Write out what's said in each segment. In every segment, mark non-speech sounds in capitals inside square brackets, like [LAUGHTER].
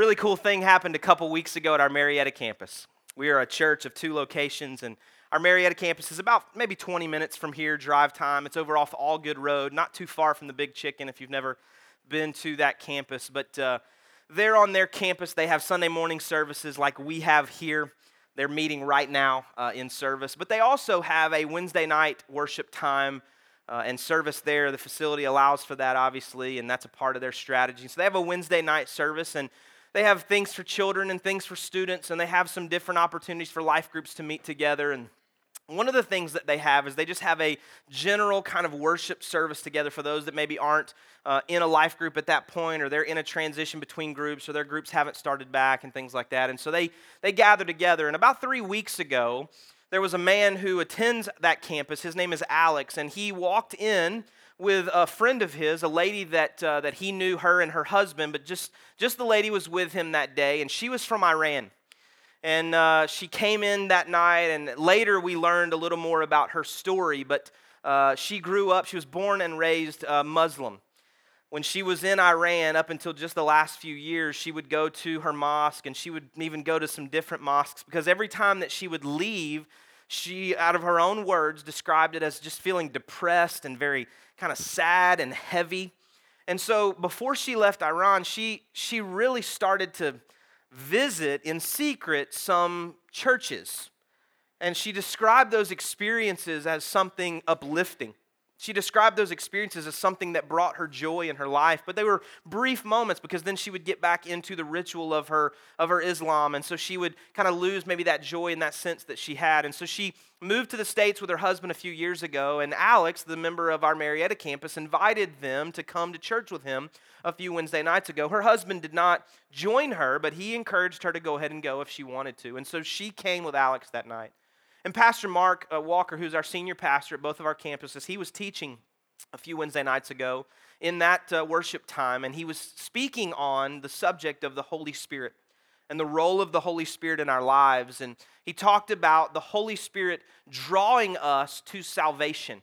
really cool thing happened a couple weeks ago at our Marietta campus. We are a church of two locations, and our Marietta campus is about maybe 20 minutes from here, drive time. It's over off Allgood Road, not too far from the Big Chicken if you've never been to that campus. But uh, there on their campus, they have Sunday morning services like we have here. They're meeting right now uh, in service. But they also have a Wednesday night worship time uh, and service there. The facility allows for that, obviously, and that's a part of their strategy. So they have a Wednesday night service, and they have things for children and things for students, and they have some different opportunities for life groups to meet together. And one of the things that they have is they just have a general kind of worship service together for those that maybe aren't uh, in a life group at that point or they're in a transition between groups or their groups haven't started back and things like that. And so they they gather together. And about three weeks ago there was a man who attends that campus. His name is alex and he walked in with a friend of his a lady that uh, that he knew her and her husband but just just the lady was with him that day and she was from iran and uh, she came in that night, and later we learned a little more about her story. But uh, she grew up, she was born and raised uh, Muslim. When she was in Iran, up until just the last few years, she would go to her mosque and she would even go to some different mosques because every time that she would leave, she, out of her own words, described it as just feeling depressed and very kind of sad and heavy. And so before she left Iran, she, she really started to visit in secret some churches. And she described those experiences as something uplifting. She described those experiences as something that brought her joy in her life, but they were brief moments because then she would get back into the ritual of her of her Islam, and so she would kind of lose maybe that joy and that sense that she had. And so she moved to the states with her husband a few years ago, and Alex, the member of our Marietta campus, invited them to come to church with him a few Wednesday nights ago. Her husband did not join her, but he encouraged her to go ahead and go if she wanted to, and so she came with Alex that night. And Pastor Mark uh, Walker, who's our senior pastor at both of our campuses, he was teaching a few Wednesday nights ago in that uh, worship time, and he was speaking on the subject of the Holy Spirit and the role of the Holy Spirit in our lives. And he talked about the Holy Spirit drawing us to salvation.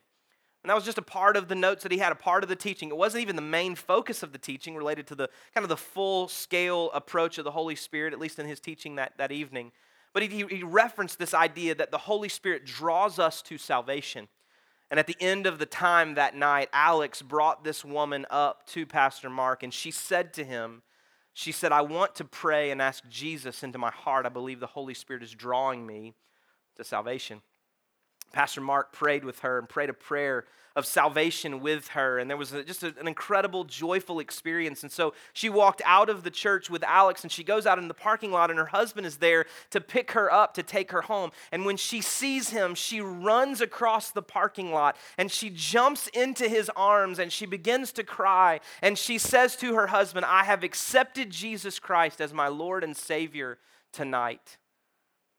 And that was just a part of the notes that he had, a part of the teaching. It wasn't even the main focus of the teaching related to the kind of the full scale approach of the Holy Spirit, at least in his teaching that, that evening. But he, he referenced this idea that the Holy Spirit draws us to salvation. And at the end of the time that night, Alex brought this woman up to Pastor Mark, and she said to him, She said, I want to pray and ask Jesus into my heart. I believe the Holy Spirit is drawing me to salvation. Pastor Mark prayed with her and prayed a prayer of salvation with her. And there was just an incredible, joyful experience. And so she walked out of the church with Alex and she goes out in the parking lot, and her husband is there to pick her up to take her home. And when she sees him, she runs across the parking lot and she jumps into his arms and she begins to cry. And she says to her husband, I have accepted Jesus Christ as my Lord and Savior tonight.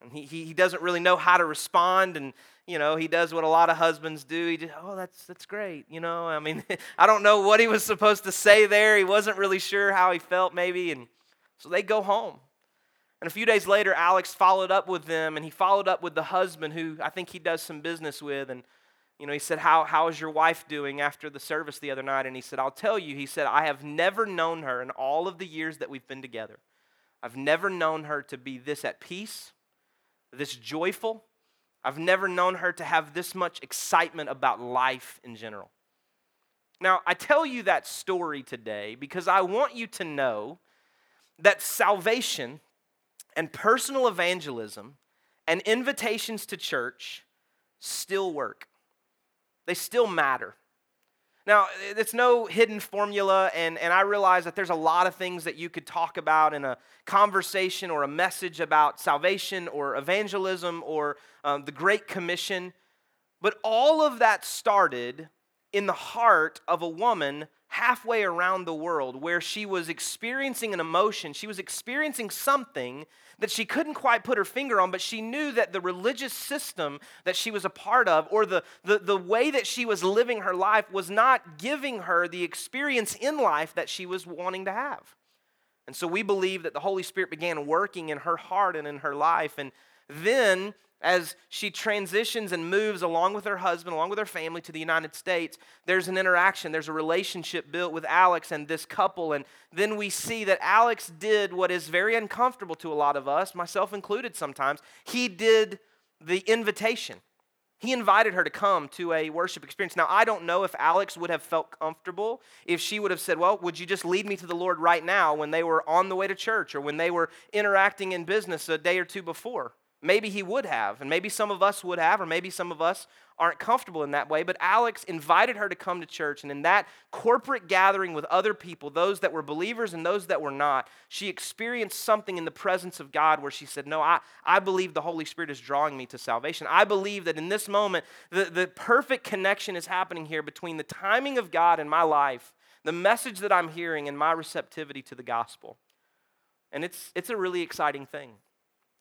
And he, he, he doesn't really know how to respond. And you know, he does what a lot of husbands do. He just, oh, that's that's great. You know, I mean, [LAUGHS] I don't know what he was supposed to say there. He wasn't really sure how he felt, maybe, and so they go home. And a few days later, Alex followed up with them, and he followed up with the husband who I think he does some business with, and you know, he said, how, how is your wife doing after the service the other night? And he said, I'll tell you. He said, I have never known her in all of the years that we've been together. I've never known her to be this at peace, this joyful, I've never known her to have this much excitement about life in general. Now, I tell you that story today because I want you to know that salvation and personal evangelism and invitations to church still work. They still matter. Now, it's no hidden formula, and, and I realize that there's a lot of things that you could talk about in a conversation or a message about salvation or evangelism or um, the Great Commission. But all of that started in the heart of a woman halfway around the world where she was experiencing an emotion. She was experiencing something that she couldn't quite put her finger on, but she knew that the religious system that she was a part of or the, the, the way that she was living her life was not giving her the experience in life that she was wanting to have. And so we believe that the Holy Spirit began working in her heart and in her life. And then as she transitions and moves along with her husband, along with her family to the United States, there's an interaction, there's a relationship built with Alex and this couple. And then we see that Alex did what is very uncomfortable to a lot of us, myself included sometimes. He did the invitation. He invited her to come to a worship experience. Now, I don't know if Alex would have felt comfortable if she would have said, Well, would you just lead me to the Lord right now when they were on the way to church or when they were interacting in business a day or two before? Maybe he would have, and maybe some of us would have, or maybe some of us aren't comfortable in that way. But Alex invited her to come to church, and in that corporate gathering with other people, those that were believers and those that were not, she experienced something in the presence of God where she said, No, I, I believe the Holy Spirit is drawing me to salvation. I believe that in this moment, the, the perfect connection is happening here between the timing of God in my life, the message that I'm hearing, and my receptivity to the gospel. And it's, it's a really exciting thing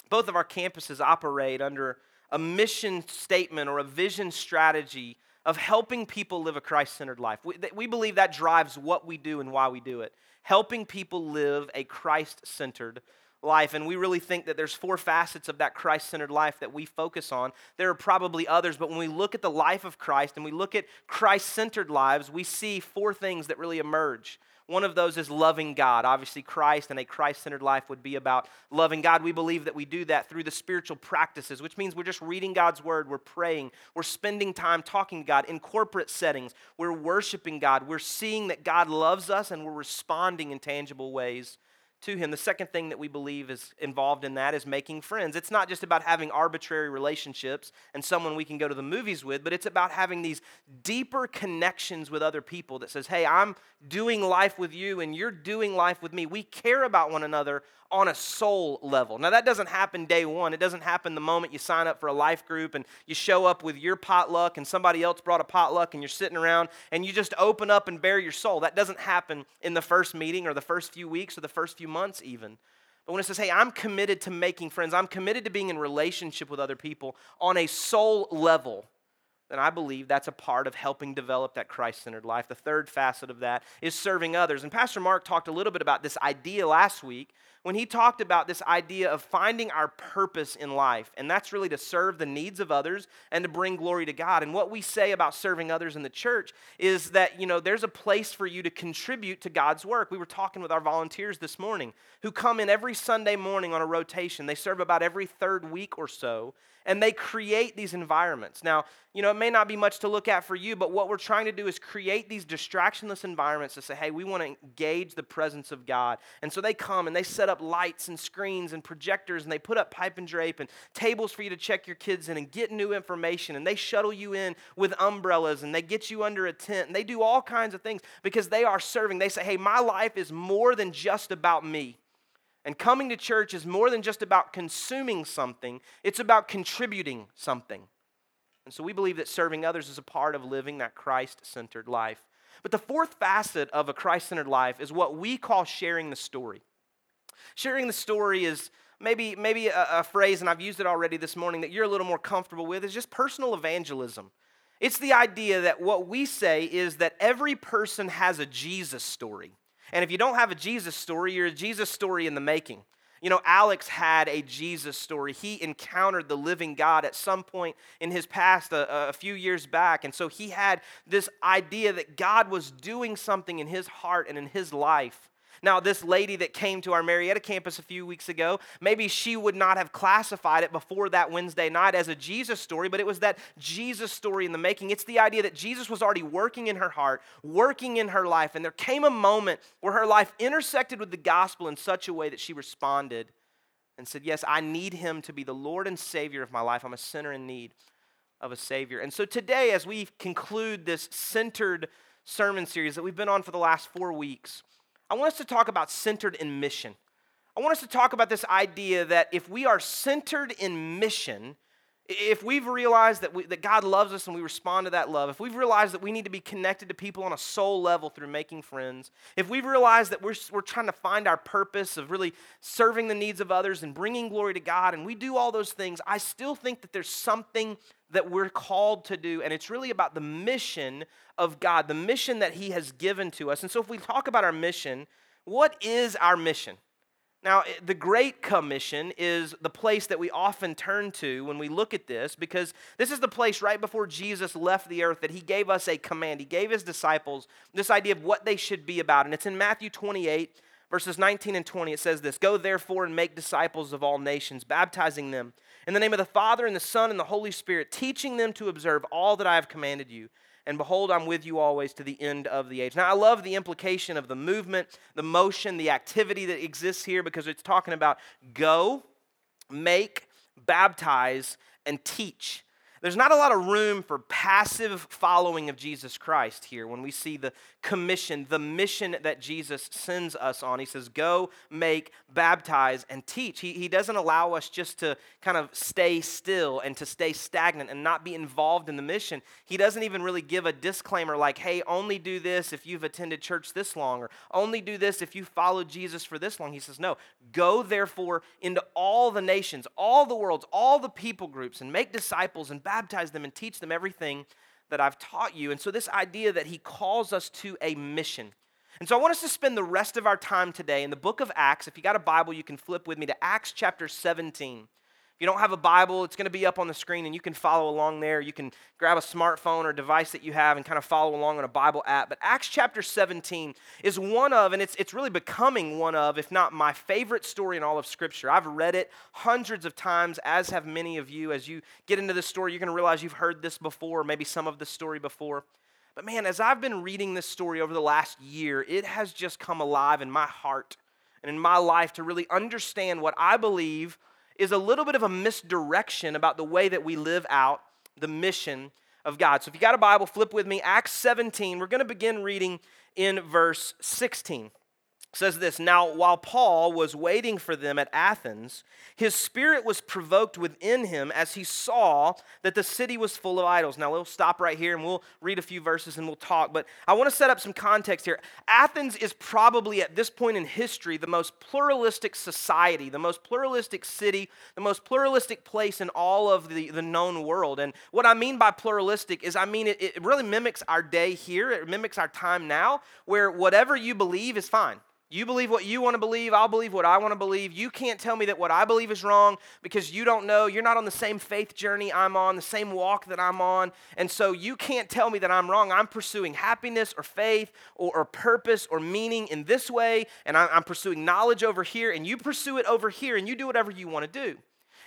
both of our campuses operate under a mission statement or a vision strategy of helping people live a Christ centered life. We, we, believe that drives what we do and why we do it. Helping people live a Christ centered life. And we really think that there's four facets of that Christ centered life that we focus on. There are probably others, but when we look at the life of Christ and we look at Christ centered lives, we see four things that really emerge. One of those is loving God. Obviously, Christ and a Christ centered life would be about loving God. We believe that we do that through the spiritual practices, which means we're just reading God's word, we're praying, we're spending time talking to God in corporate settings, we're worshiping God, we're seeing that God loves us, and we're responding in tangible ways to him. The second thing that we believe is involved in that is making friends. It's not just about having arbitrary relationships and someone we can go to the movies with, but it's about having these deeper connections with other people that says, "Hey, I'm doing life with you and you're doing life with me. We care about one another on a soul level. Now, that doesn't happen day one. It doesn't happen the moment you sign up for a life group and you show up with your potluck and somebody else brought a potluck and you're sitting around and you just open up and bare your soul. That doesn't happen in the first meeting or the first few weeks or the first few months, even. But when it says, hey, I'm committed to making friends, I'm committed to being in relationship with other people on a soul level, then I believe that's a part of helping develop that Christ centered life. The third facet of that is serving others. And Pastor Mark talked a little bit about this idea last week when he talked about this idea of finding our purpose in life. And that's really to serve the needs of others and to bring glory to God. And what we say about serving others in the church is that, you know, there's a place for you to contribute to God's work. We were talking with our volunteers this morning who come in every Sunday morning on a rotation. They serve about every third week or so and they create these environments. Now, you know, it may not be much to look at for you, but what we're trying to do is create these distractionless environments to say, hey, we want to engage the presence of God. And so they come and they set up lights and screens and projectors and they put up pipe and drape and tables for you to check your kids in and get new information. And they shuttle you in with umbrellas and they get you under a tent and they do all kinds of things because they are serving. They say, hey, my life is more than just about me. And coming to church is more than just about consuming something, it's about contributing something. And so we believe that serving others is a part of living that Christ centered life. But the fourth facet of a Christ centered life is what we call sharing the story. Sharing the story is maybe, maybe a, a, phrase, and I've used it already this morning, that you're a little more comfortable with, is just personal evangelism. It's the idea that what we say is that every person has a Jesus story. And if you don't have a Jesus story, you're a Jesus story in the making. You know, Alex had a Jesus story. He encountered the living God at some point in his past, a, a, few years back. And so he had this idea that God was doing something in his heart and in his life now, this lady that came to our Marietta campus a few weeks ago, maybe she would not have classified it before that Wednesday night as a Jesus story, but it was that Jesus story in the making. It's the idea that Jesus was already working in her heart, working in her life, and there came a moment where her life intersected with the gospel in such a way that she responded and said, Yes, I need him to be the Lord and Savior of my life. I'm a sinner in need of a Savior. And so today, as we conclude this centered sermon series that we've been on for the last four weeks, I want us to talk about centered in mission. I want us to talk about this idea that if we are centered in mission, if we've realized that, we, that God loves us and we respond to that love, if we've realized that we need to be connected to people on a soul level through making friends, if we've realized that we're, we're trying to find our purpose of really serving the needs of others and bringing glory to God, and we do all those things, I still think that there's something that we're called to do, and it's really about the mission of God, the mission that He has given to us. And so, if we talk about our mission, what is our mission? Now, the Great Commission is the place that we often turn to when we look at this because this is the place right before Jesus left the earth that he gave us a command. He gave his disciples this idea of what they should be about. And it's in Matthew 28, verses 19 and 20. It says this Go therefore and make disciples of all nations, baptizing them in the name of the Father and the Son and the Holy Spirit, teaching them to observe all that I have commanded you and behold, I'm with you always to the end of the age. Now, I love the implication of the movement, the motion, the activity that exists here because it's talking about go, make, baptize, and teach. There's not a lot of room for passive following of Jesus Christ here when we see the commission, the mission that Jesus sends us on. He says, Go, make, baptize, and teach. He, he doesn't allow us just to kind of stay still and to stay stagnant and not be involved in the mission. He doesn't even really give a disclaimer like, Hey, only do this if you've attended church this long, or only do this if you followed Jesus for this long. He says, No, go therefore into all the nations, all the worlds, all the people groups, and make disciples and baptize them and teach them everything that I've taught you. And so, this idea that he calls us to a mission. And so, I want us to spend the rest of our time today in the book of Acts. If you got a Bible, you can flip with me to Acts chapter 17. If you don't have a Bible, it's going to be up on the screen and you can follow along there. You can grab a smartphone or device that you have and kind of follow along on a Bible app. But Acts chapter 17 is one of, and it's, it's really becoming one of, if not my favorite story in all of Scripture. I've read it hundreds of times, as have many of you. As you get into this story, you're going to realize you've heard this before, maybe some of the story before. But man, as I've been reading this story over the last year, it has just come alive in my heart and in my life to really understand what I believe is a little bit of a misdirection about the way that we live out the mission of God. So if you got a Bible, flip with me, Acts 17. We're going to begin reading in verse 16 says this Now, while Paul was waiting for them at Athens, his spirit was provoked within him as he saw that the city was full of idols. Now, we'll stop right here and we'll read a few verses and we'll talk, but I want to set up some context here. Athens is probably at this point in history the most pluralistic society, the most pluralistic city, the most pluralistic place in all of the, the known world. And what I mean by pluralistic is I mean it, it really mimics our day here, it mimics our time now, where whatever you believe is fine. You believe what you want to believe. I'll believe what I want to believe. You can't tell me that what I believe is wrong because you don't know. You're not on the same faith journey I'm on, the same walk that I'm on. And so you can't tell me that I'm wrong. I'm pursuing happiness or faith or, or purpose or meaning in this way, and I, I'm pursuing knowledge over here, and you pursue it over here, and you do whatever you want to do.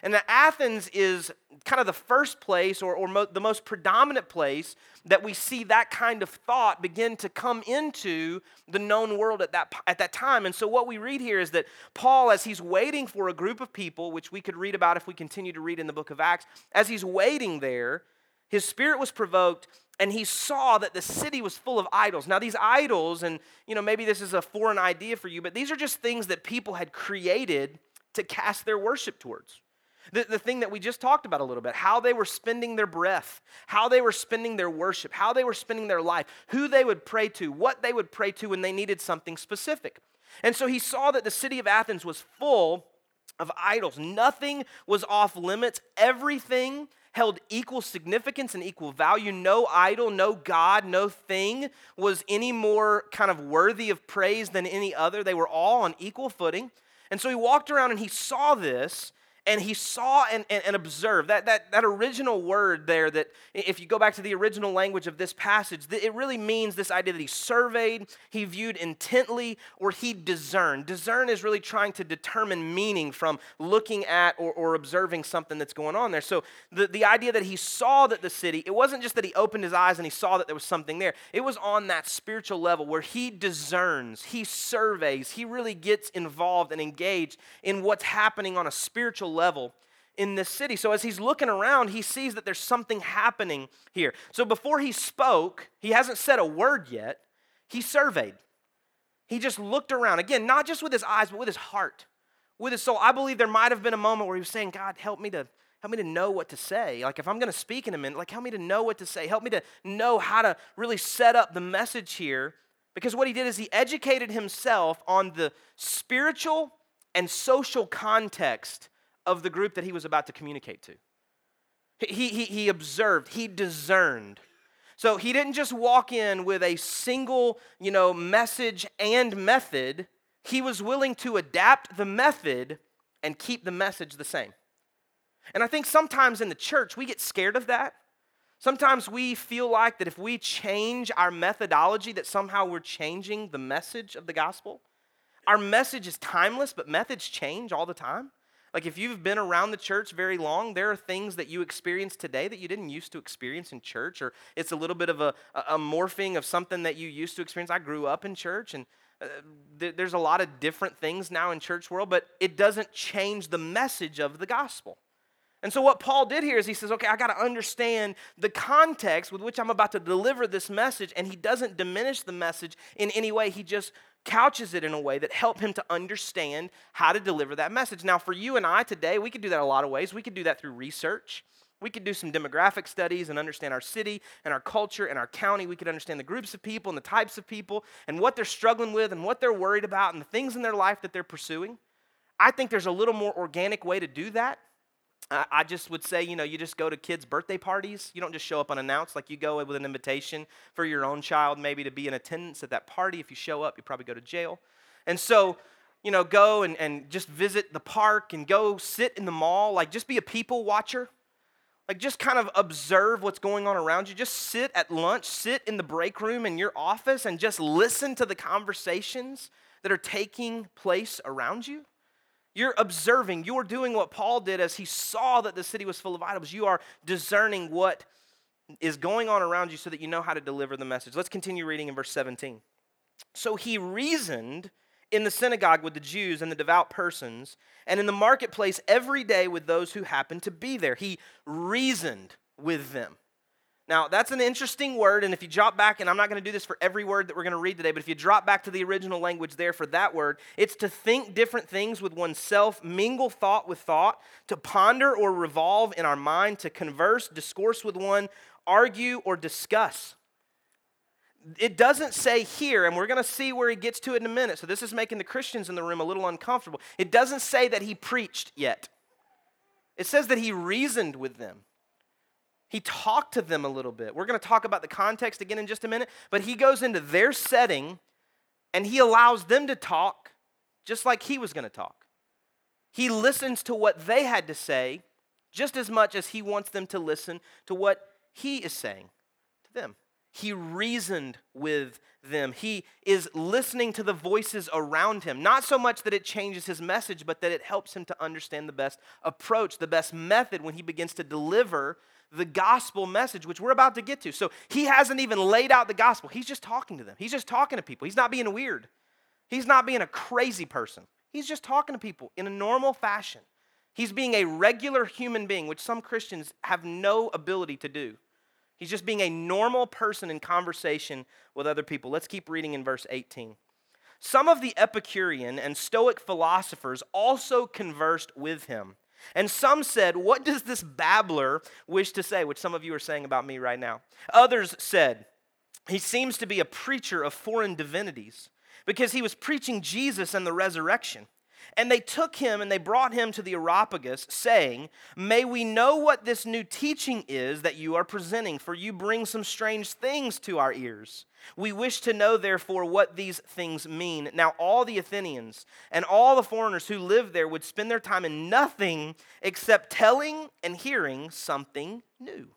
And that Athens is kind of the first place or, or mo- the most predominant place that we see that kind of thought begin to come into the known world at that, at that time. And so, what we read here is that Paul, as he's waiting for a group of people, which we could read about if we continue to read in the book of Acts, as he's waiting there, his spirit was provoked and he saw that the city was full of idols. Now, these idols, and you know, maybe this is a foreign idea for you, but these are just things that people had created to cast their worship towards. The, the thing that we just talked about a little bit how they were spending their breath, how they were spending their worship, how they were spending their life, who they would pray to, what they would pray to when they needed something specific. And so he saw that the city of Athens was full of idols. Nothing was off limits, everything held equal significance and equal value. No idol, no God, no thing was any more kind of worthy of praise than any other. They were all on equal footing. And so he walked around and he saw this and he saw and, and, and, observed. That, that, that original word there that if you go back to the original language of this passage it really means this idea that he surveyed he viewed intently or he discerned. Discern is really trying to determine meaning from looking at or, or observing something that's going on there. So the, the idea that he saw that the city it wasn't just that he opened his eyes and he saw that there was something there. It was on that spiritual level where he discerns he surveys he really gets involved and engaged in what's happening on a spiritual level in this city. So as he's looking around, he sees that there's something happening here. So before he spoke, he hasn't said a word yet. He surveyed. He just looked around. Again, not just with his eyes, but with his heart, with his soul. I believe there might have been a moment where he was saying, God, help me to help me to know what to say. Like if I'm going to speak in a minute, like help me to know what to say. Help me to know how to really set up the message here. Because what he did is he educated himself on the spiritual and social context of the group that he was about to communicate to. He, he, he observed, he discerned. So he didn't just walk in with a single, you know, message and method. he was willing to adapt the method and keep the message the same. And I think sometimes in the church, we get scared of that. Sometimes we feel like that if we change our methodology, that somehow we're changing the message of the gospel. Our message is timeless, but methods change all the time. Like if you've been around the church very long, there are things that you experience today that you didn't used to experience in church, or it's a little bit of a, a morphing of something that you used to experience. I grew up in church, and uh, th- there's a lot of different things now in church world, but it doesn't change the message of the gospel. And so, what Paul did here is he says, okay, I got to understand the context with which I'm about to deliver this message. And he doesn't diminish the message in any way. He just couches it in a way that help him to understand how to deliver that message. Now, for you and I today, we could do that a lot of ways. We could do that through research. We could do some demographic studies and understand our city and our culture and our county. We could understand the groups of people and the types of people and what they're struggling with and what they're worried about and the things in their life that they're pursuing. I think there's a little more organic way to do that. I just would say, you know, you just go to kids' birthday parties. You don't just show up unannounced. Like you go with an invitation for your own child, maybe to be in attendance at that party. If you show up, you probably go to jail. And so, you know, go and, and just visit the park and go sit in the mall. Like just be a people watcher. Like just kind of observe what's going on around you. Just sit at lunch, sit in the break room in your office, and just listen to the conversations that are taking place around you. You're observing, you're doing what Paul did as he saw that the city was full of idols. You are discerning what is going on around you so that you know how to deliver the message. Let's continue reading in verse 17. So he reasoned in the synagogue with the Jews and the devout persons, and in the marketplace every day with those who happened to be there. He reasoned with them. Now, that's an interesting word, and if you drop back, and I'm not going to do this for every word that we're going to read today, but if you drop back to the original language there for that word, it's to think different things with oneself, mingle thought with thought, to ponder or revolve in our mind, to converse, discourse with one, argue, or discuss. It doesn't say here, and we're going to see where he gets to it in a minute, so this is making the Christians in the room a little uncomfortable. It doesn't say that he preached yet, it says that he reasoned with them. He talked to them a little bit. We're going to talk about the context again in just a minute, but he goes into their setting and he allows them to talk just like he was going to talk. He listens to what they had to say just as much as he wants them to listen to what he is saying to them. He reasoned with them. He is listening to the voices around him. Not so much that it changes his message, but that it helps him to understand the best approach, the best method when he begins to deliver the gospel message, which we're about to get to. So he hasn't even laid out the gospel. He's just talking to them. He's just talking to people. He's not being weird. He's not being a crazy person. He's just talking to people in a normal fashion. He's being a regular human being, which some Christians have no ability to do. He's just being a normal person in conversation with other people. Let's keep reading in verse 18. Some of the Epicurean and Stoic philosophers also conversed with him and some said, What does this babbler wish to say? Which some of you are saying about me right now. Others said, He seems to be a preacher of foreign divinities because he was preaching Jesus and the resurrection. And they took him and they brought him to the Areopagus, saying, May we know what this new teaching is that you are presenting, for you bring some strange things to our ears. We wish to know, therefore, what these things mean. Now, all the Athenians and all the foreigners who lived there would spend their time in nothing except telling and hearing something new.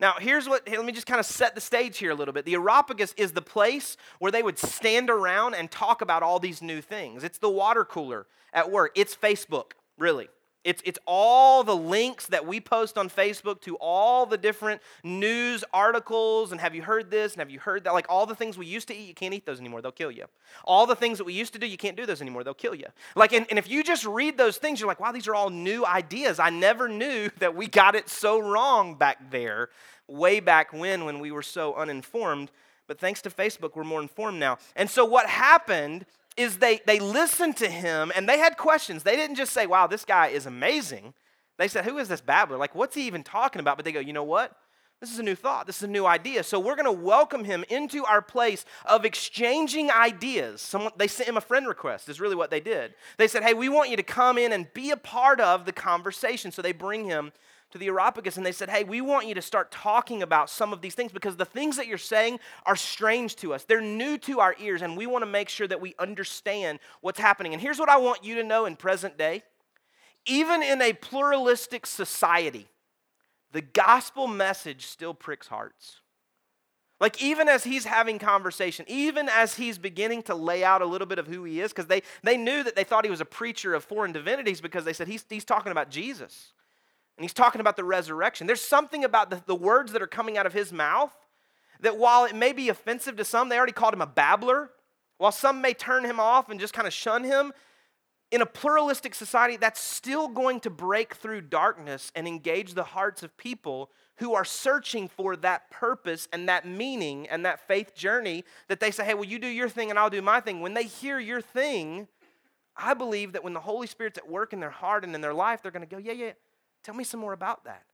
Now, here's what, let me just kind of set the stage here a little bit. The Areopagus is the place where they would stand around and talk about all these new things. It's the water cooler at work, it's Facebook, really. It's, it's all the links that we post on Facebook to all the different news articles. And have you heard this? And have you heard that? Like all the things we used to eat, you can't eat those anymore. They'll kill you. All the things that we used to do, you can't do those anymore. They'll kill you. Like, and, and if you just read those things, you're like, wow, these are all new ideas. I never knew [LAUGHS] that we got it so wrong back there, way back when, when we were so uninformed. But thanks to Facebook, we're more informed now. And so what happened is they, they listened to him and they had questions. They didn't just say, wow, this guy is amazing. They said, who is this babbler? Like, what's he even talking about? But they go, you know what? This is a new thought. This is a new idea. So we're going to welcome him into our place of exchanging ideas. Someone, they sent him a friend request, is really what they did. They said, hey, we want you to come in and be a part of the conversation. So they bring him to the Areopagus and they said, Hey, we want you to start talking about some of these things because the things that you're saying are strange to us. They're new to our ears, and we want to make sure that we understand what's happening. And here's what I want you to know in present day even in a pluralistic society, the gospel message still pricks hearts. Like, even as he's having conversation, even as he's beginning to lay out a little bit of who he is, because they, they knew that they thought he was a preacher of foreign divinities because they said he's, he's talking about Jesus and he's talking about the resurrection. There's something about the, the words that are coming out of his mouth that while it may be offensive to some, they already called him a babbler, while some may turn him off and just kind of shun him, in a pluralistic society, that's still going to break through darkness and engage the hearts of people who are searching for that purpose and that meaning and that faith journey that they say, hey, well, you do your thing and I'll do my thing. When they hear your thing, I believe that when the Holy Spirit's at work in their heart and in their life, they're going to go, yeah, yeah, tell me some more about that.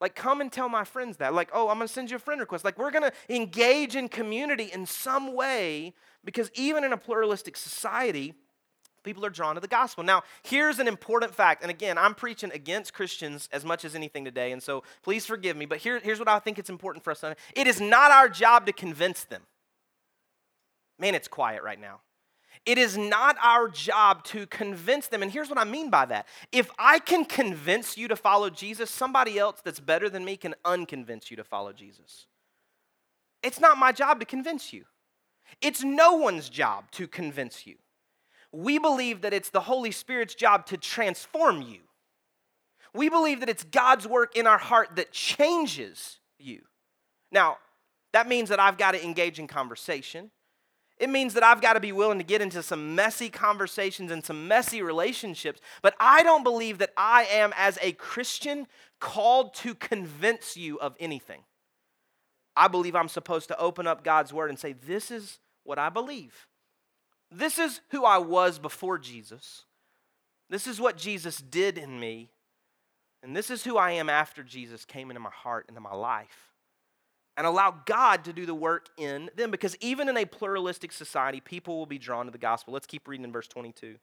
Like, come and tell my friends that. Like, oh, I'm to send you a friend request. Like, we're to engage in community in some way because even in a pluralistic society, People are drawn to the gospel. Now, here's an important fact. And again, I'm preaching against Christians as much as anything today. And so please forgive me. But here, here's what I think it's important for us to know it is not our job to convince them. Man, it's quiet right now. It is not our job to convince them. And here's what I mean by that. If I can convince you to follow Jesus, somebody else that's better than me can unconvince you to follow Jesus. It's not my job to convince you, it's no one's job to convince you we believe that it's the Holy Spirit's job to transform you. We believe that it's God's work in our heart that changes you. Now, that means that I've got to engage in conversation. It means that I've got to be willing to get into some messy conversations and some messy relationships. But I don't believe that I am, as a Christian, called to convince you of anything. I believe I'm supposed to open up God's word and say, This is what I believe. This is who I was before Jesus. This is what Jesus did in me. And this is who I am after Jesus came into my heart, into my life. And allow God to do the work in them because even in a pluralistic society, people will be drawn to the gospel. Let's keep reading in verse 22.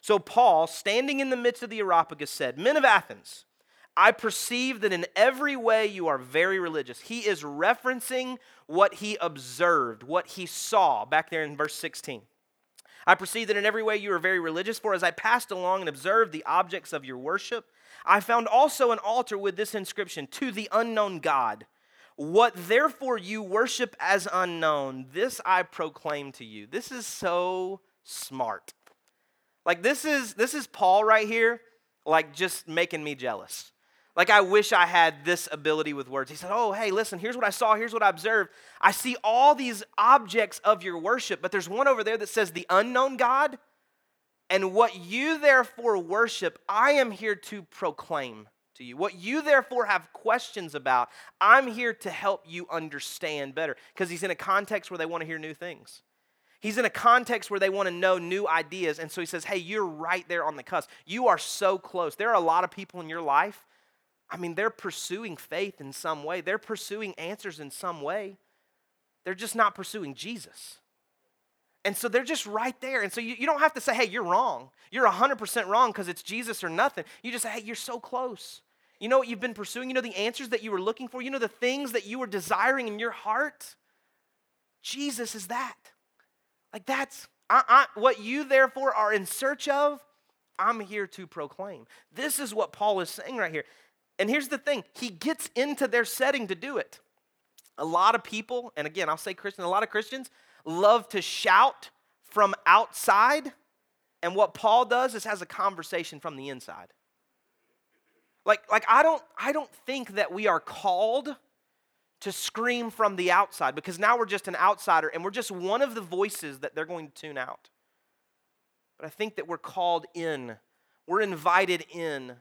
So, Paul, standing in the midst of the Areopagus, said, Men of Athens, I perceive that in every way you are very religious. He is referencing what he observed, what he saw back there in verse 16. I perceive that in every way you are very religious, for as I passed along and observed the objects of your worship, I found also an altar with this inscription To the unknown God. What therefore you worship as unknown, this I proclaim to you. This is so smart. Like this is this is Paul right here, like just making me jealous. Like, I wish I had this ability with words. He said, Oh, hey, listen, here's what I saw, here's what I observed. I see all these objects of your worship, but there's one over there that says the unknown God. And what you therefore worship, I am here to proclaim to you. What you therefore have questions about, I'm here to help you understand better. Because he's in a context where they want to hear new things. He's in a context where they want to know new ideas. And so he says, Hey, you're right there on the cusp. You are so close. There are a lot of people in your life I mean, they're pursuing faith in some way, they're pursuing answers in some way. They're just not pursuing Jesus. And so they're just right there. And so you, you don't have to say, hey, you're wrong. You're 100% wrong because it's Jesus or nothing. You just say, hey, you're so close. You know what you've been pursuing? You know the answers that you were looking for? You know the things that you were desiring in your heart? Jesus is that. Like that's I, I, what you therefore are in search of, I'm here to proclaim. This is what Paul is saying right here. And here's the thing he gets into their setting to do it. A lot of people, and again, I'll say Christian, a lot of Christians love to shout from outside. And what Paul does is has a conversation from the inside. Like, like I don't I don't think that we are called to scream from the outside because now we're just an outsider and we're just one of the voices that they're going to tune out. But I think that we're called in. We're invited in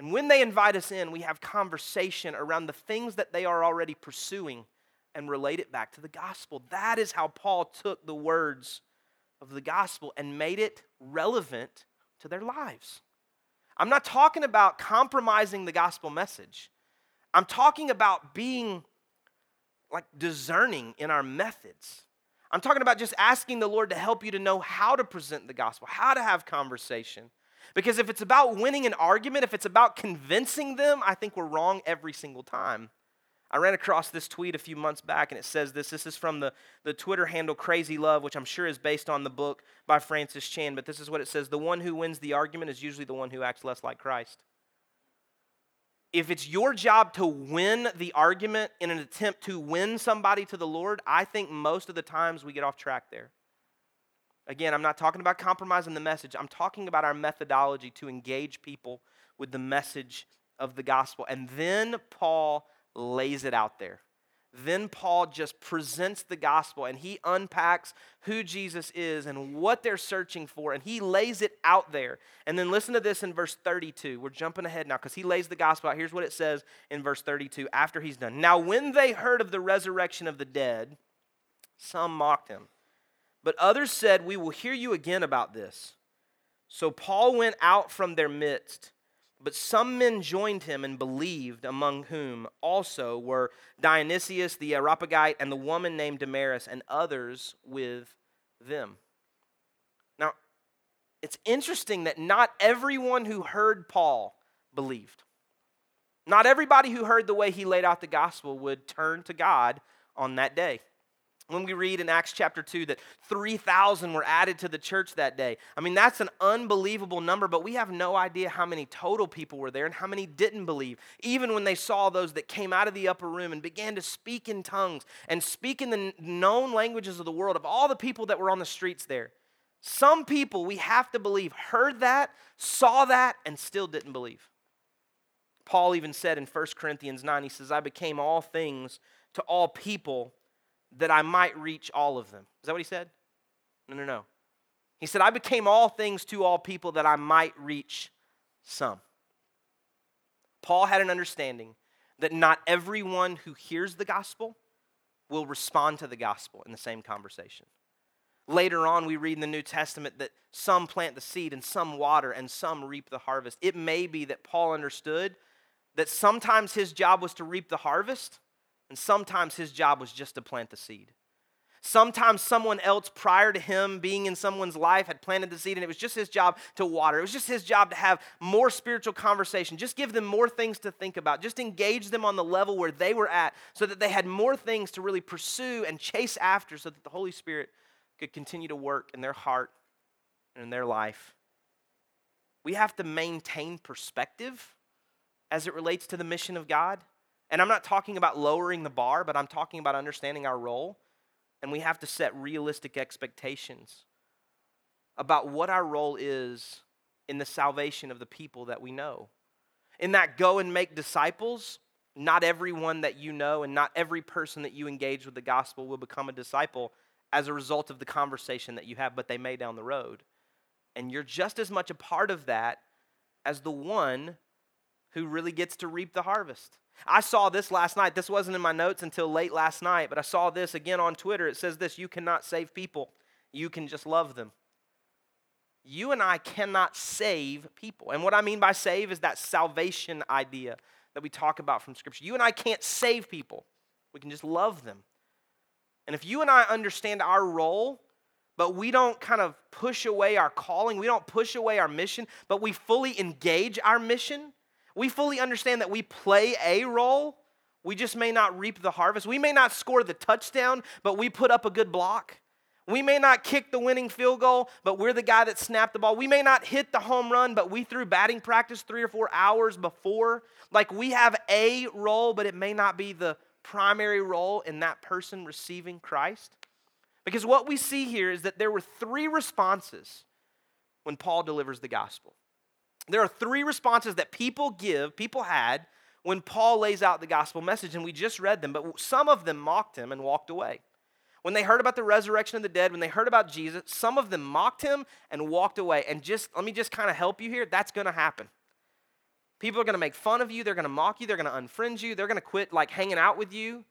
and when they invite us in, we have conversation around the things that they are already pursuing and relate it back to the gospel. That is how Paul took the words of the gospel and made it relevant to their lives. I'm not talking about compromising the gospel message. I'm talking about being like discerning in our methods. I'm talking about just asking the Lord to help you to know how to present the gospel, how to have conversation, Because if it's about winning an argument, if it's about convincing them, I think we're wrong every single time. I ran across this tweet a few months back, and it says this. This is from the, the Twitter handle Crazy Love, which I'm sure is based on the book by Francis Chan, but this is what it says The one who wins the argument is usually the one who acts less like Christ. If it's your job to win the argument in an attempt to win somebody to the Lord, I think most of the times we get off track there. Again, I'm not talking about compromising the message, I'm talking about our methodology to engage people with the message of the gospel. And then Paul lays it out there. Then Paul just presents the gospel and he unpacks who Jesus is and what they're searching for, and he lays it out there. And then listen to this in verse 32. We're jumping ahead now because he lays the gospel out. Here's what it says in verse 32 after he's done. Now, when they heard of the resurrection of the dead, some mocked him, but others said, We will hear you again about this. So Paul went out from their midst but some men joined him and believed, among whom also were Dionysius the Areopagite and the woman named Damaris, and others with them. Now, it's interesting that not everyone who heard Paul believed. Not everybody who heard the way he laid out the gospel would turn to God on that day when we read in Acts chapter 2 that 3,000 were added to the church that day. I mean, that's an unbelievable number, but we have no idea how many total people were there and how many didn't believe. Even when they saw those that came out of the upper room and began to speak in tongues and speak in the known languages of the world, of all the people that were on the streets there. Some people, we have to believe, heard that, saw that, and still didn't believe. Paul even said in 1 Corinthians 9, he says, I became all things to all people that I might reach all of them. Is that what he said? No, no, no. He said, I became all things to all people that I might reach some. Paul had an understanding that not everyone who hears the gospel will respond to the gospel in the same conversation. Later on, we read in the New Testament that some plant the seed and some water and some reap the harvest. It may be that Paul understood that sometimes his job was to reap the harvest and sometimes his job was just to plant the seed. Sometimes someone else prior to him being in someone's life had planted the seed and it was just his job to water. It was just his job to have more spiritual conversation. Just give them more things to think about. Just engage them on the level where they were at so that they had more things to really pursue and chase after so that the Holy Spirit could continue to work in their heart and in their life. We have to maintain perspective as it relates to the mission of God. And I'm not talking about lowering the bar, but I'm talking about understanding our role. And we have to set realistic expectations about what our role is in the salvation of the people that we know. In that go and make disciples, not everyone that you know and not every person that you engage with the gospel will become a disciple as a result of the conversation that you have, but they may down the road. And you're just as much a part of that as the one who really gets to reap the harvest. I saw this last night. This wasn't in my notes until late last night, but I saw this again on Twitter. It says this You cannot save people, you can just love them. You and I cannot save people. And what I mean by save is that salvation idea that we talk about from Scripture. You and I can't save people, we can just love them. And if you and I understand our role, but we don't kind of push away our calling, we don't push away our mission, but we fully engage our mission, we fully understand that we play a role. We just may not reap the harvest. We may not score the touchdown, but we put up a good block. We may not kick the winning field goal, but we're the guy that snapped the ball. We may not hit the home run, but we threw batting practice three or four hours before. Like we have a role, but it may not be the primary role in that person receiving Christ. Because what we see here is that there were three responses when Paul delivers the gospel. There are three responses that people give, people had, when Paul lays out the gospel message, and we just read them, but some of them mocked him and walked away. When they heard about the resurrection of the dead, when they heard about Jesus, some of them mocked him and walked away. And just let me just kind of help you here. That's going to happen. People are going to make fun of you. They're going to mock you. They're going to unfriend you. They're going to quit like hanging out with you.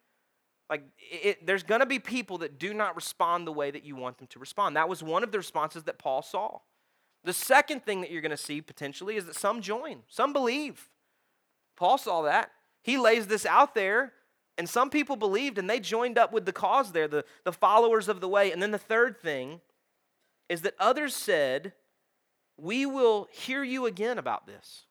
Like it, there's going to be people that do not respond the way that you want them to respond. That was one of the responses that Paul saw. The second thing that you're going to see potentially is that some join, some believe. Paul saw that. He lays this out there, and some people believed and they joined up with the cause there, the, the followers of the way. And then the third thing is that others said, we will hear you again about this.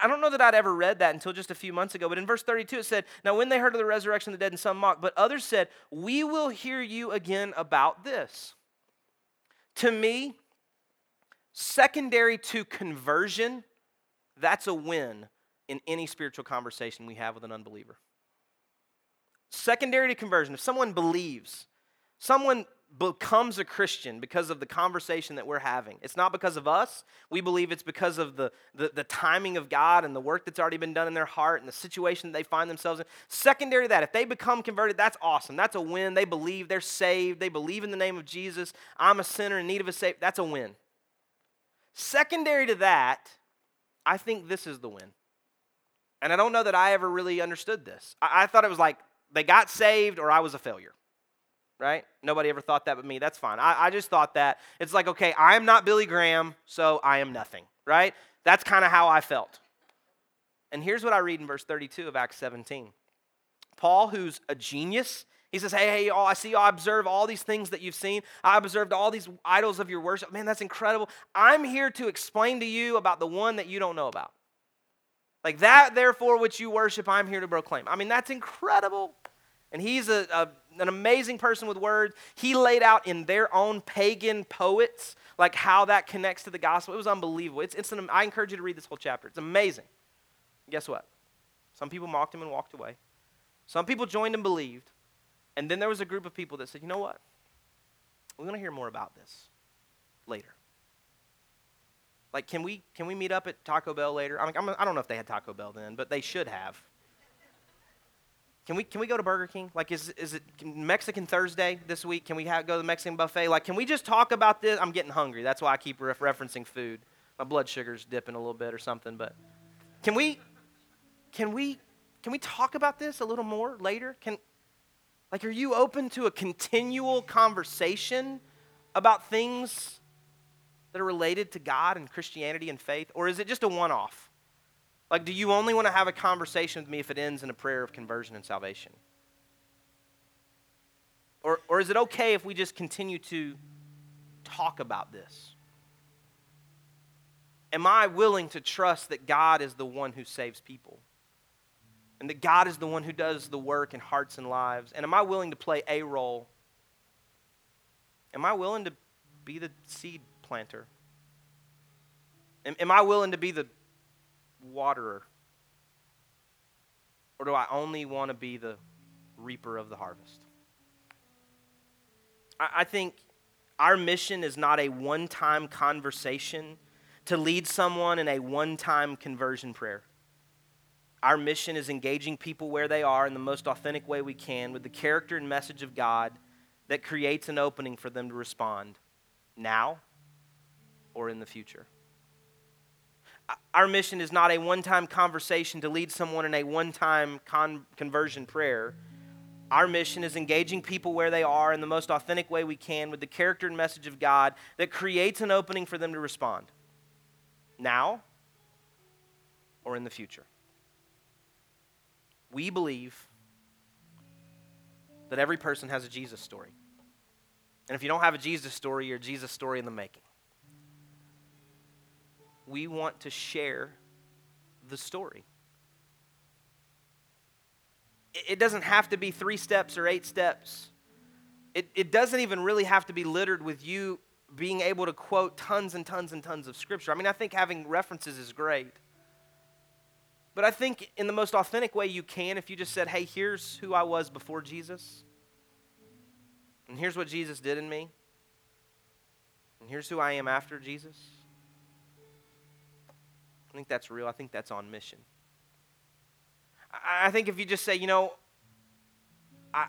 I don't know that I'd ever read that until just a few months ago, but in verse 32 it said, Now when they heard of the resurrection of the dead, and some mocked, but others said, We will hear you again about this. To me, secondary to conversion, that's a win in any spiritual conversation we have with an unbeliever. Secondary to conversion, if someone believes, someone becomes a Christian because of the conversation that we're having. It's not because of us. We believe it's because of the, the, the, timing of God and the work that's already been done in their heart and the situation that they find themselves in. Secondary to that, if they become converted, that's awesome. That's a win. They believe they're saved. They believe in the name of Jesus. I'm a sinner in need of a Savior. That's a win. Secondary to that, I think this is the win. And I don't know that I ever really understood this. I, I thought it was like they got saved or I was a failure right? Nobody ever thought that but me. That's fine. I, I just thought that. It's like, okay, I'm not Billy Graham, so I am nothing, right? That's kind of how I felt. And here's what I read in verse 32 of Acts 17. Paul, who's a genius, he says, Hey, hey, I see y'all observe all these things that you've seen. I observed all these idols of your worship. Man, that's incredible. I'm here to explain to you about the one that you don't know about. Like that, therefore, which you worship, I'm here to proclaim. I mean, that's incredible. And he's a, a, an amazing person with words. He laid out in their own pagan poets like how that connects to the gospel. It was unbelievable. It's, it's an, I encourage you to read this whole chapter. It's amazing. guess what? Some people mocked him and walked away. Some people joined and believed. And then there was a group of people that said, you know what? We're going to hear more about this later. Like, can we, can we meet up at Taco Bell later? I, mean, I'm, I don't know if they had Taco Bell then, but they should have. Can we, can we go to Burger King? Like, is, is it Mexican Thursday this week? Can we have, go to the Mexican buffet? Like, can we just talk about this? I'm getting hungry. That's why I keep ref- referencing food. My blood sugar's dipping a little bit or something. But can we, can we, can we talk about this a little more later? Can, like, are you open to a continual conversation about things that are related to God and Christianity and faith? Or is it just a one off? Like, do you only want to have a conversation with me if it ends in a prayer of conversion and salvation? Or, or is it okay if we just continue to talk about this? Am I willing to trust that God is the one who saves people? And that God is the one who does the work in hearts and lives? And am I willing to play a role? Am I willing to be the seed planter? Am, am I willing to be the waterer? Or do I only want to be the reaper of the harvest? I, I think our mission is not a one time conversation to lead someone in a one time conversion prayer. Our mission is engaging people where they are in the most authentic way we can with the character and message of God that creates an opening for them to respond now or in the future our mission is not a one time conversation to lead someone in a one time con- conversion prayer. Our mission is engaging people where they are in the most authentic way we can with the character and message of God that creates an opening for them to respond now or in the future. We believe that every person has a Jesus story. And if you don't have a Jesus story, you're a Jesus story in the making we want to share the story. It doesn't have to be three steps or eight steps. It, it doesn't even really have to be littered with you being able to quote tons and tons and tons of scripture. I mean, I think having references is great. But I think in the most authentic way you can, if you just said, hey, here's who I was before Jesus, and here's what Jesus did in me, and here's who I am after Jesus I think that's real. I think that's on mission. I, think if you just say, you know, I,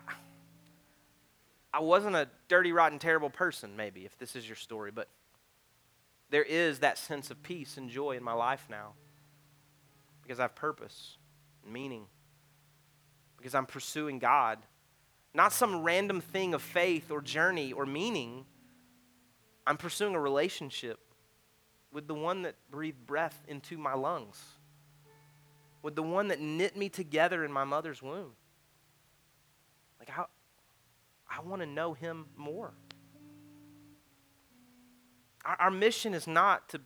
I wasn't a dirty, rotten, terrible person, maybe, if this is your story, but there is that sense of peace and joy in my life now because I have purpose and meaning, because I'm pursuing God. Not some random thing of faith or journey or meaning. I'm pursuing a relationship with the one that breathed breath into my lungs, with the one that knit me together in my mother's womb. Like, I, I want to know him more. our, our mission is not to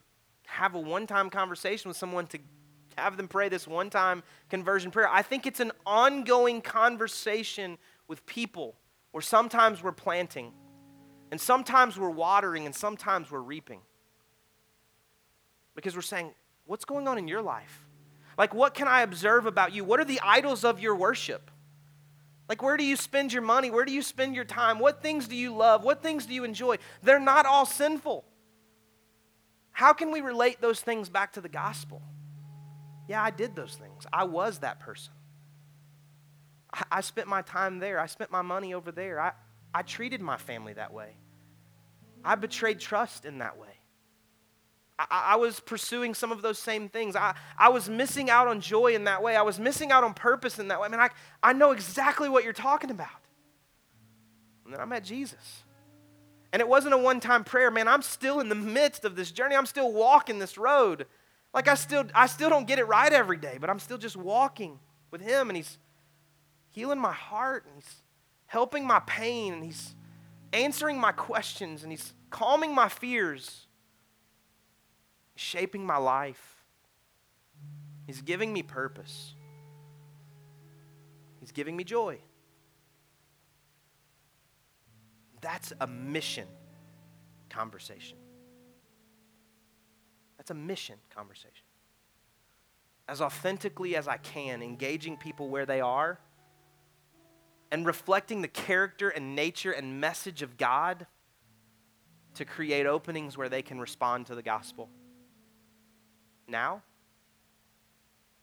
have a one time conversation with someone to have them pray this one time conversion prayer. I think it's an ongoing conversation with people where sometimes we're planting, and sometimes we're watering, and sometimes we're reaping. Because we're saying, What's going on in your life? Like, what can I observe about you? What are the idols of your worship? Like, where do you spend your money? Where do you spend your time? What things do you love? What things do you enjoy? They're not all sinful. How can we relate those things back to the gospel? Yeah, I did those things. I was that person. I, I spent my time there. I spent my money over there. I, I treated my family that way. I betrayed trust in that way. I, I, was pursuing some of those same things. I, I was missing out on joy in that way. I was missing out on purpose in that way. I mean, I, I know exactly what you're talking about. And then I met Jesus. And it wasn't a one time prayer, man. I'm still in the midst of this journey. I'm still walking this road. Like I still I still don't get it right every day, but I'm still just walking with him and he's healing my heart and he's helping my pain and he's answering my questions and he's calming my fears. Shaping my life. He's giving me purpose. He's giving me joy. That's a mission conversation. That's a mission conversation. As authentically as I can, engaging people where they are and reflecting the character and nature and message of God to create openings where they can respond to the gospel. Now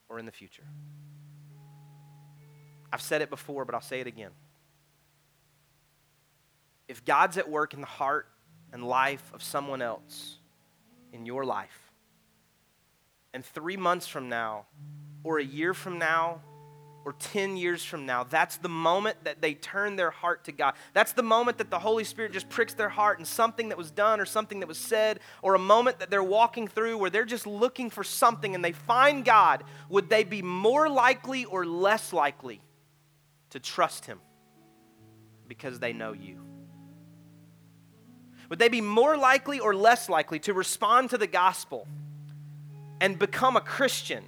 or in the future. I've said it before, but I'll say it again if God's at work in the heart and life of someone else in your life, and three months from now, or a year from now, or 10 years from now, that's the moment that they turn their heart to God. That's the moment that the Holy Spirit just pricks their heart and something that was done or something that was said, or a moment that they're walking through where they're just looking for something and they find God. Would they be more likely or less likely to trust Him because they know you? Would they be more likely or less likely to respond to the gospel and become a Christian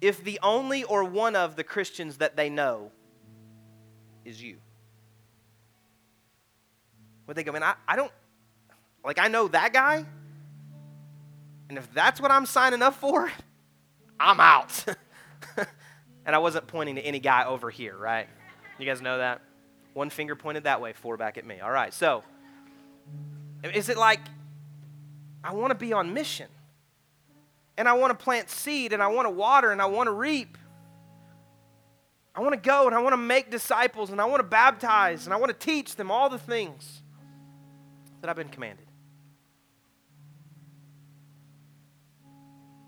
if the only or one of the Christians that they know is you? Would they go, man, I, I don't, like, I know that guy, and if that's what I'm signing up for, I'm out. [LAUGHS] and I wasn't pointing to any guy over here, right? You guys know that? One finger pointed that way, four back at me. All right, so. Is it like, I want to be on mission? And I want to plant seed and I want to water and I want to reap. I want to go and I want to make disciples and I want to baptize and I want to teach them all the things that I've been commanded.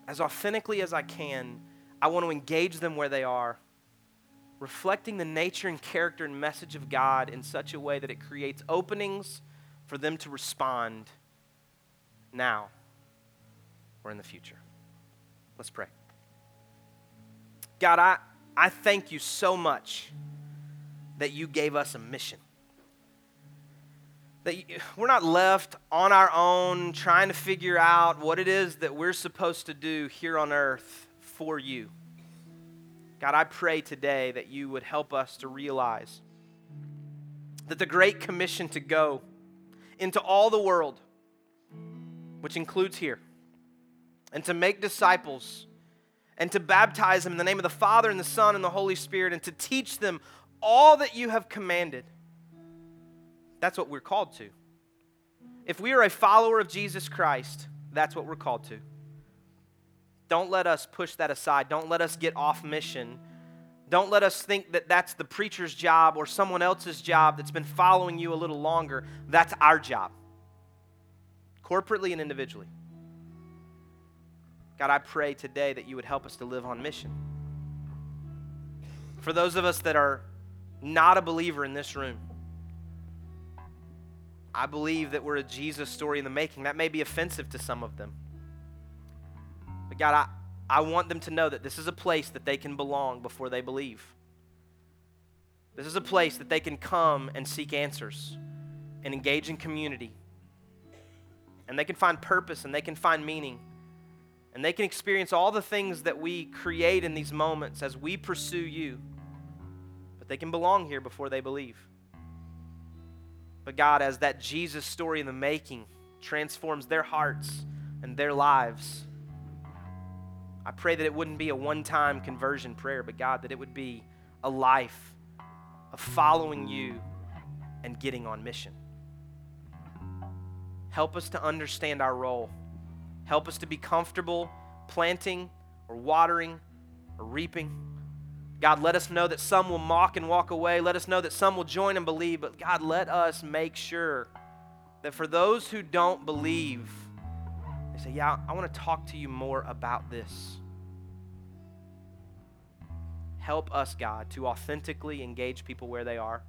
As authentically as I can, I want to engage them where they are, reflecting the nature and character and message of God in such a way that it creates openings for them to respond now or in the future. Let's pray. God, I, I thank you so much that you gave us a mission. That you, we're not left on our own trying to figure out what it is that we're supposed to do here on earth for you. God, I pray today that you would help us to realize that the Great Commission to go into all the world, which includes here, and to make disciples and to baptize them in the name of the Father and the Son and the Holy Spirit and to teach them all that you have commanded. That's what we're called to. If we are a follower of Jesus Christ, that's what we're called to. Don't let us push that aside. Don't let us get off mission don't let us think that that's the preacher's job or someone else's job that's been following you a little longer. That's our job, corporately and individually. God, I pray today that you would help us to live on mission. For those of us that are not a believer in this room, I believe that we're a Jesus story in the making. That may be offensive to some of them. But God, I, I want them to know that this is a place that they can belong before they believe. This is a place that they can come and seek answers and engage in community and they can find purpose and they can find meaning. And they can experience all the things that we create in these moments as we pursue you. But they can belong here before they believe. But God, as that Jesus story in the making transforms their hearts and their lives, I pray that it wouldn't be a one time conversion prayer, but God, that it would be a life of following you and getting on mission. Help us to understand our role. Help us to be comfortable planting or watering or reaping. God, let us know that some will mock and walk away. Let us know that some will join and believe. But God, let us make sure that for those who don't believe, they say, Yeah, I want to talk to you more about this. Help us, God, to authentically engage people where they are,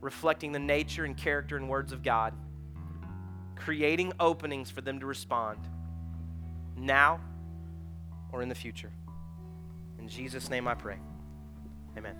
reflecting the nature and character and words of God creating openings for them to respond now or in the future. In Jesus' name I pray. Amen.